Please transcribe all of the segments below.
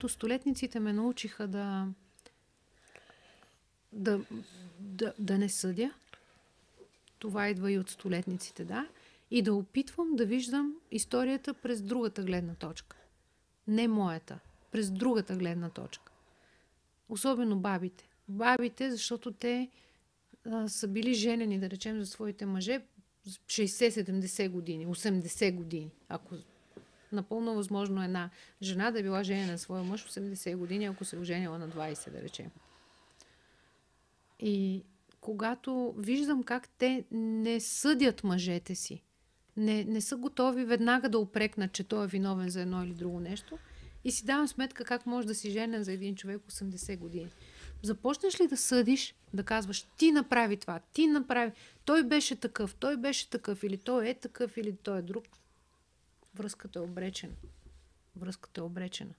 то столетниците ме научиха да, да, да, да не съдя. Това идва и от столетниците, да. И да опитвам да виждам историята през другата гледна точка. Не моята, през другата гледна точка. Особено бабите. Бабите, защото те а, са били женени, да речем, за своите мъже 60-70 години, 80 години. Ако напълно възможно една жена да е била женена на своя мъж 80 години, ако се е оженила на 20, да речем. И когато виждам как те не съдят мъжете си, не, не са готови веднага да опрекнат, че той е виновен за едно или друго нещо, и си давам сметка как може да си женен за един човек 80 години. Започнеш ли да съдиш, да казваш, ти направи това, ти направи, той беше такъв, той беше такъв, или той е такъв, или той е друг, връзката е обречена. Връзката е обречена.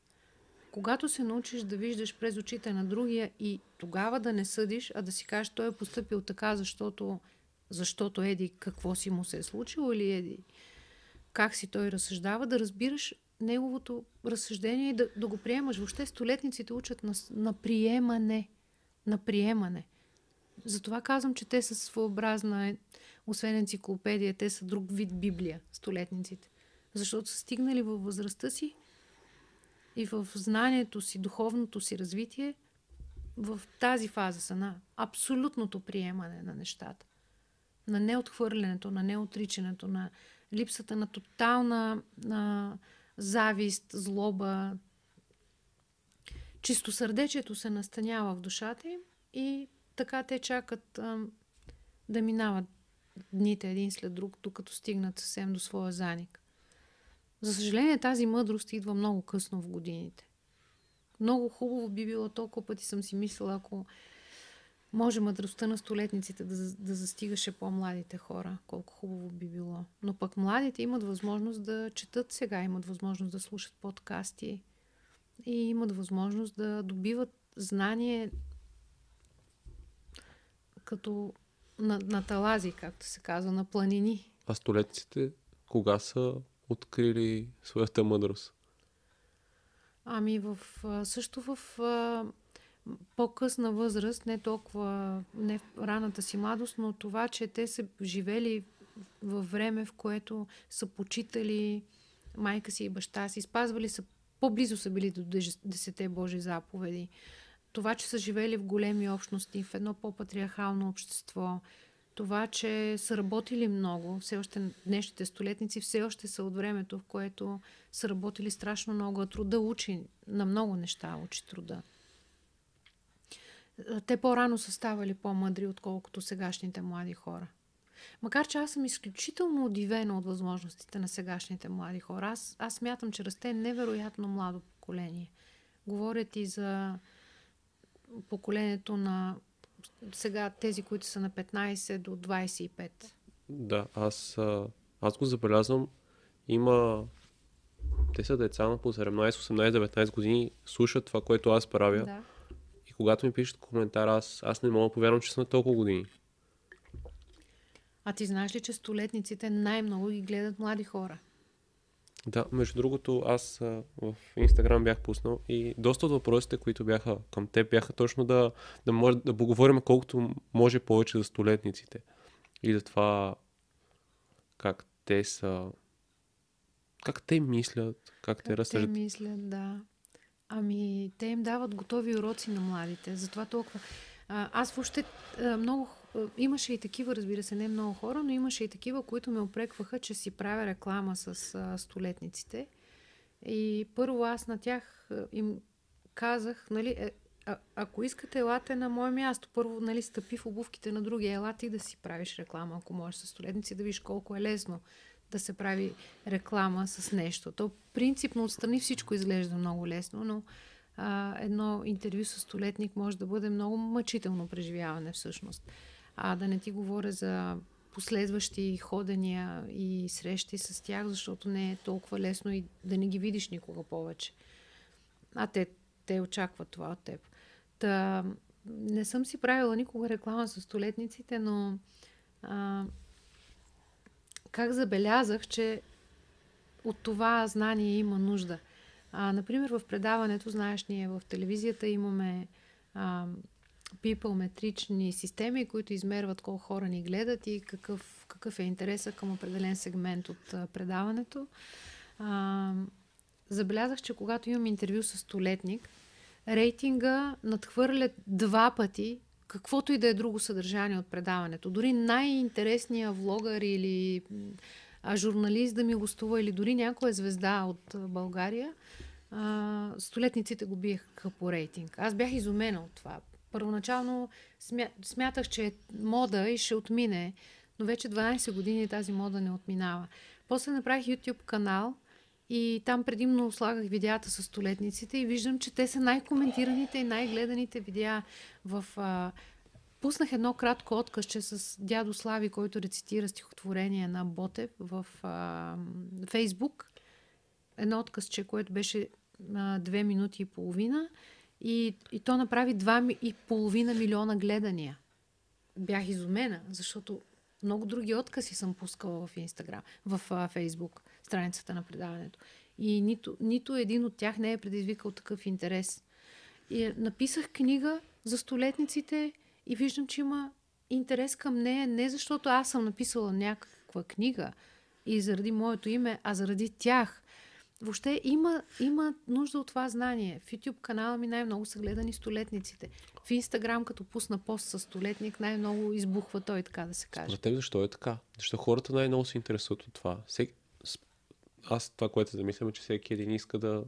Когато се научиш да виждаш през очите на другия и тогава да не съдиш, а да си кажеш, той е поступил така, защото, защото еди какво си му се е случило или еди как си той разсъждава, да разбираш неговото разсъждение и да, да го приемаш. Въобще столетниците учат на, на приемане. На приемане. Затова казвам, че те са своеобразна, освен енциклопедия, те са друг вид Библия, столетниците. Защото са стигнали във възрастта си и в знанието си, духовното си развитие, в тази фаза са на абсолютното приемане на нещата. На неотхвърлянето, на неотричането, на липсата на тотална на завист, злоба. Чистосърдечието се настанява в душата им и така те чакат да минават дните един след друг, докато стигнат съвсем до своя заник. За съжаление, тази мъдрост идва много късно в годините. Много хубаво би било, толкова пъти съм си мислила, ако може мъдростта на столетниците да, да застигаше по-младите хора. Колко хубаво би било. Но пък младите имат възможност да четат сега, имат възможност да слушат подкасти и имат възможност да добиват знание като на, на талази, както се казва, на планини. А столетниците кога са открили своята мъдрост? Ами в, също в по-късна възраст, не толкова не в раната си младост, но това, че те са живели във време, в което са почитали майка си и баща си, спазвали са, по-близо са били до десете Божи заповеди. Това, че са живели в големи общности, в едно по-патриархално общество, това, че са работили много, все още днешните столетници все още са от времето, в което са работили страшно много, а труда учи на много неща, учи труда. Те по-рано са ставали по-мъдри, отколкото сегашните млади хора. Макар, че аз съм изключително удивена от възможностите на сегашните млади хора. Аз, аз мятам, че расте невероятно младо поколение. Говорят и за поколението на сега тези, които са на 15 до 25. Да, аз, аз го забелязвам. Има те са деца на по 17, 18, 19 години, слушат това, което аз правя. Да. И когато ми пишат коментар, аз, аз не мога да повярвам, че са на толкова години. А ти знаеш ли, че столетниците най-много ги гледат млади хора? Да, между другото, аз а, в Инстаграм бях пуснал и доста от въпросите, които бяха към теб, бяха точно да, да, може, да поговорим колкото може повече за столетниците. И за това как те са... Как те мислят, как, как те разсъждат. Те мислят, да. Ами, те им дават готови уроци на младите. Затова толкова... А, аз въобще а, много Имаше и такива, разбира се, не много хора, но имаше и такива, които ме опрекваха, че си правя реклама с а, столетниците. И първо аз на тях им казах, нали, е, а, ако искате, елате на мое място. Първо, нали, стъпи в обувките на другия, ела ти да си правиш реклама, ако можеш с столетници, да видиш колко е лесно да се прави реклама с нещо. То принципно отстрани всичко изглежда много лесно, но а, едно интервю с столетник може да бъде много мъчително преживяване всъщност. А да не ти говоря за последващи ходения и срещи с тях, защото не е толкова лесно и да не ги видиш никога повече. А те, те очакват това от теб. Та, не съм си правила никога реклама с столетниците, но а, как забелязах, че от това знание има нужда. А, например, в предаването, знаеш, ние в телевизията имаме а, people метрични системи, които измерват колко хора ни гледат и какъв, какъв е интереса към определен сегмент от предаването. А, забелязах, че когато имам интервю с столетник, рейтинга надхвърля два пъти каквото и да е друго съдържание от предаването. Дори най-интересният влогър или а, журналист да ми гостува или дори някоя звезда от България, а, столетниците го биеха по рейтинг. Аз бях изумена от това. Първоначално смя, смятах, че е мода и ще отмине, но вече 12 години тази мода не отминава. После направих YouTube канал и там предимно слагах видеята с столетниците и виждам, че те са най-коментираните и най-гледаните видеа в... А, пуснах едно кратко откъсче с дядо Слави, който рецитира стихотворение на Ботев в а, Фейсбук. Едно откъсче, което беше а, две минути и половина. И, и то направи два и половина милиона гледания. Бях изумена, защото много други откази съм пускала в Инстаграм, в Фейсбук, страницата на предаването. И нито, нито един от тях не е предизвикал такъв интерес. И написах книга за столетниците и виждам, че има интерес към нея не защото аз съм написала някаква книга и заради моето име, а заради тях. Въобще има, има нужда от това знание. В YouTube канала ми най-много са гледани столетниците. В Инстаграм, като пусна пост с столетник, най-много избухва той, така да се каже. Според теб защо е така? Защо хората най-много се интересуват от това? Всеки... Аз това, което замислям, е, че всеки един иска да,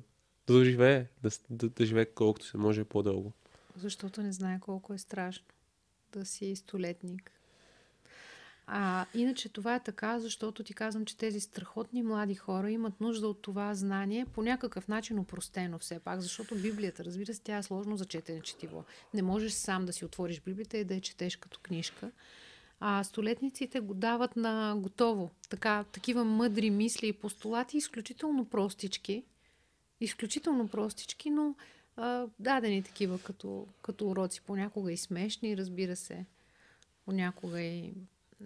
да доживее, да, да, да живее колкото се може по-дълго. Защото не знае колко е страшно да си столетник. А, иначе това е така, защото ти казвам, че тези страхотни млади хора имат нужда от това знание по някакъв начин упростено все пак, защото Библията, разбира се, тя е сложно за четене четиво. Не можеш сам да си отвориш Библията и да я четеш като книжка. А столетниците го дават на готово. Така, такива мъдри мисли и постулати, изключително простички. Изключително простички, но а, дадени такива като, като уроци. Понякога и смешни, разбира се. Понякога и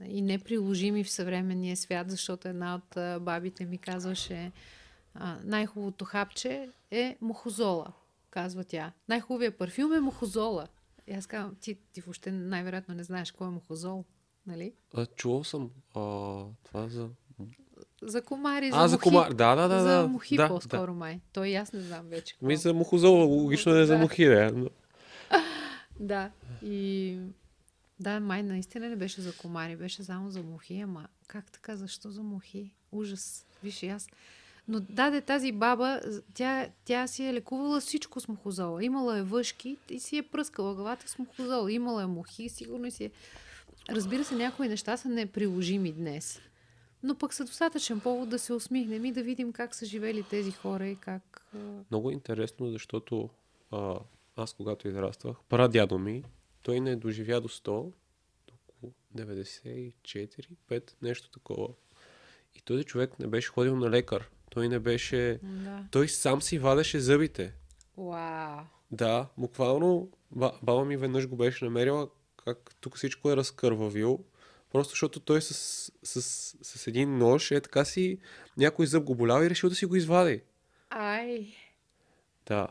и неприложими в съвременния свят, защото една от бабите ми казваше най-хубавото хапче е мухозола, казва тя. Най-хубавият парфюм е мухозола. И аз казвам, ти, ти въобще най-вероятно не знаеш кой е мухозол, нали? А, чувал съм а, това за... За комари, за а, мухи. за комари, да, да, да. За мухи да, по-скоро да. май. Той аз не знам вече. Ми за мухозола, логично да. е за мухи, да. Да, и да, май наистина не беше за комари, беше само за мухи, ама как така, защо за мухи? Ужас. Виж и аз. Но даде тази баба, тя, тя си е лекувала всичко с мухозола. Имала е въшки и си е пръскала главата с мухозола. Имала е мухи, сигурно си е... Разбира се, някои неща са неприложими днес. Но пък са достатъчен повод да се усмихнем и да видим как са живели тези хора и как... Много интересно, защото а, аз когато израствах, прадядо ми той не доживя до 100, около 94, 5, нещо такова. И този човек не беше ходил на лекар. Той не беше... Да. Той сам си вадеше зъбите. Вау. Да, буквално баба ми веднъж го беше намерила как тук всичко е разкървавил. Просто защото той с, с, с, с един нож е така си някой зъб го болява и решил да си го извади. Ай. Да.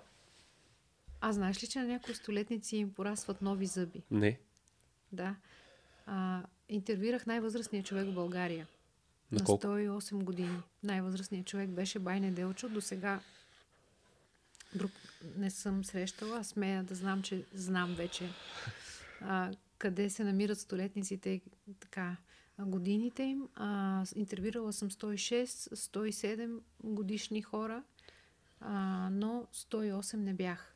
А знаеш ли, че на някои столетници им порасват нови зъби? Не. Да. А, интервюирах най-възрастния човек в България. На, на 108 години. Най-възрастният човек беше Байне Делчо. До сега друг не съм срещала. Смея да знам, че знам вече а, къде се намират столетниците така годините им. А, интервюирала съм 106, 107 годишни хора, а, но 108 не бях.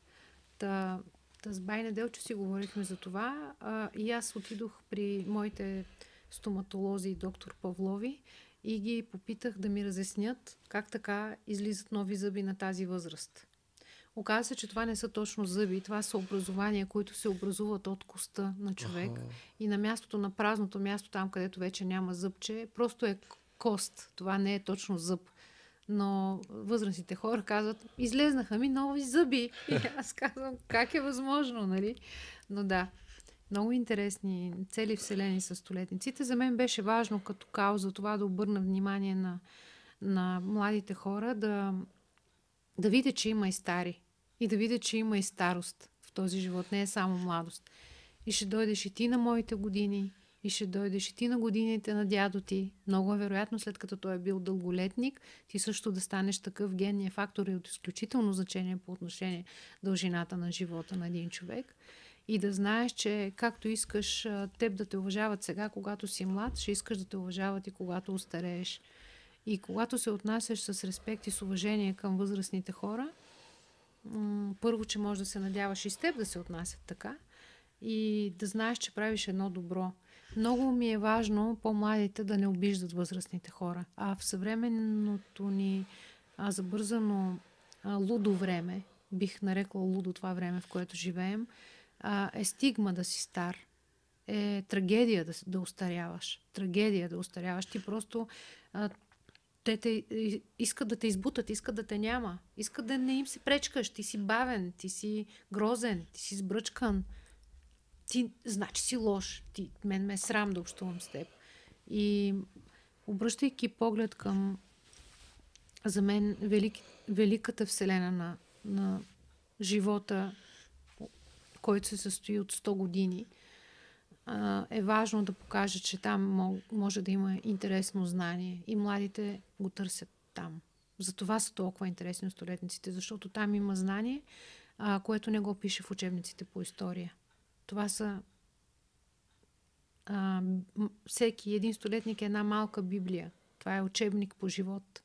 Та, та с Байна Делчо си говорихме за това а, и аз отидох при моите стоматолози и доктор Павлови и ги попитах да ми разяснят как така излизат нови зъби на тази възраст. Оказва се, че това не са точно зъби, това са образования, които се образуват от коста на човек Аха. и на мястото, на празното място, там където вече няма зъбче, просто е кост. Това не е точно зъб. Но възрастните хора казват, излезнаха ми нови зъби. И аз казвам, как е възможно, нали? Но да, много интересни цели вселени са столетниците. За мен беше важно като кауза това да обърна внимание на, на младите хора, да, да видя, че има и стари. И да видя, че има и старост в този живот. Не е само младост. И ще дойдеш и ти на моите години, и ще дойдеш и ти на годините на дядо ти. Много е вероятно, след като той е бил дълголетник, ти също да станеш такъв генния фактор и от изключително значение по отношение дължината на живота на един човек. И да знаеш, че както искаш теб да те уважават сега, когато си млад, ще искаш да те уважават и когато устарееш. И когато се отнасяш с респект и с уважение към възрастните хора, първо, че може да се надяваш и с теб да се отнасят така и да знаеш, че правиш едно добро. Много ми е важно по-младите да не обиждат възрастните хора. А в съвременното ни а, забързано а, лудо време, бих нарекла лудо това време, в което живеем, а, е стигма да си стар. Е трагедия да, да устаряваш. Трагедия да устаряваш. Ти просто а, те те искат да те избутат, искат да те няма. Искат да не им се пречкаш. Ти си бавен, ти си грозен, ти си сбръчкан ти, значи си лош. Ти, мен ме е срам да общувам с теб. И обръщайки поглед към за мен велик, великата вселена на, на живота, който се състои от 100 години, е важно да покажа, че там може да има интересно знание и младите го търсят там. Затова са толкова интересни столетниците, защото там има знание, което не го пише в учебниците по история. Това са а, всеки един столетник е една малка Библия. Това е учебник по живот.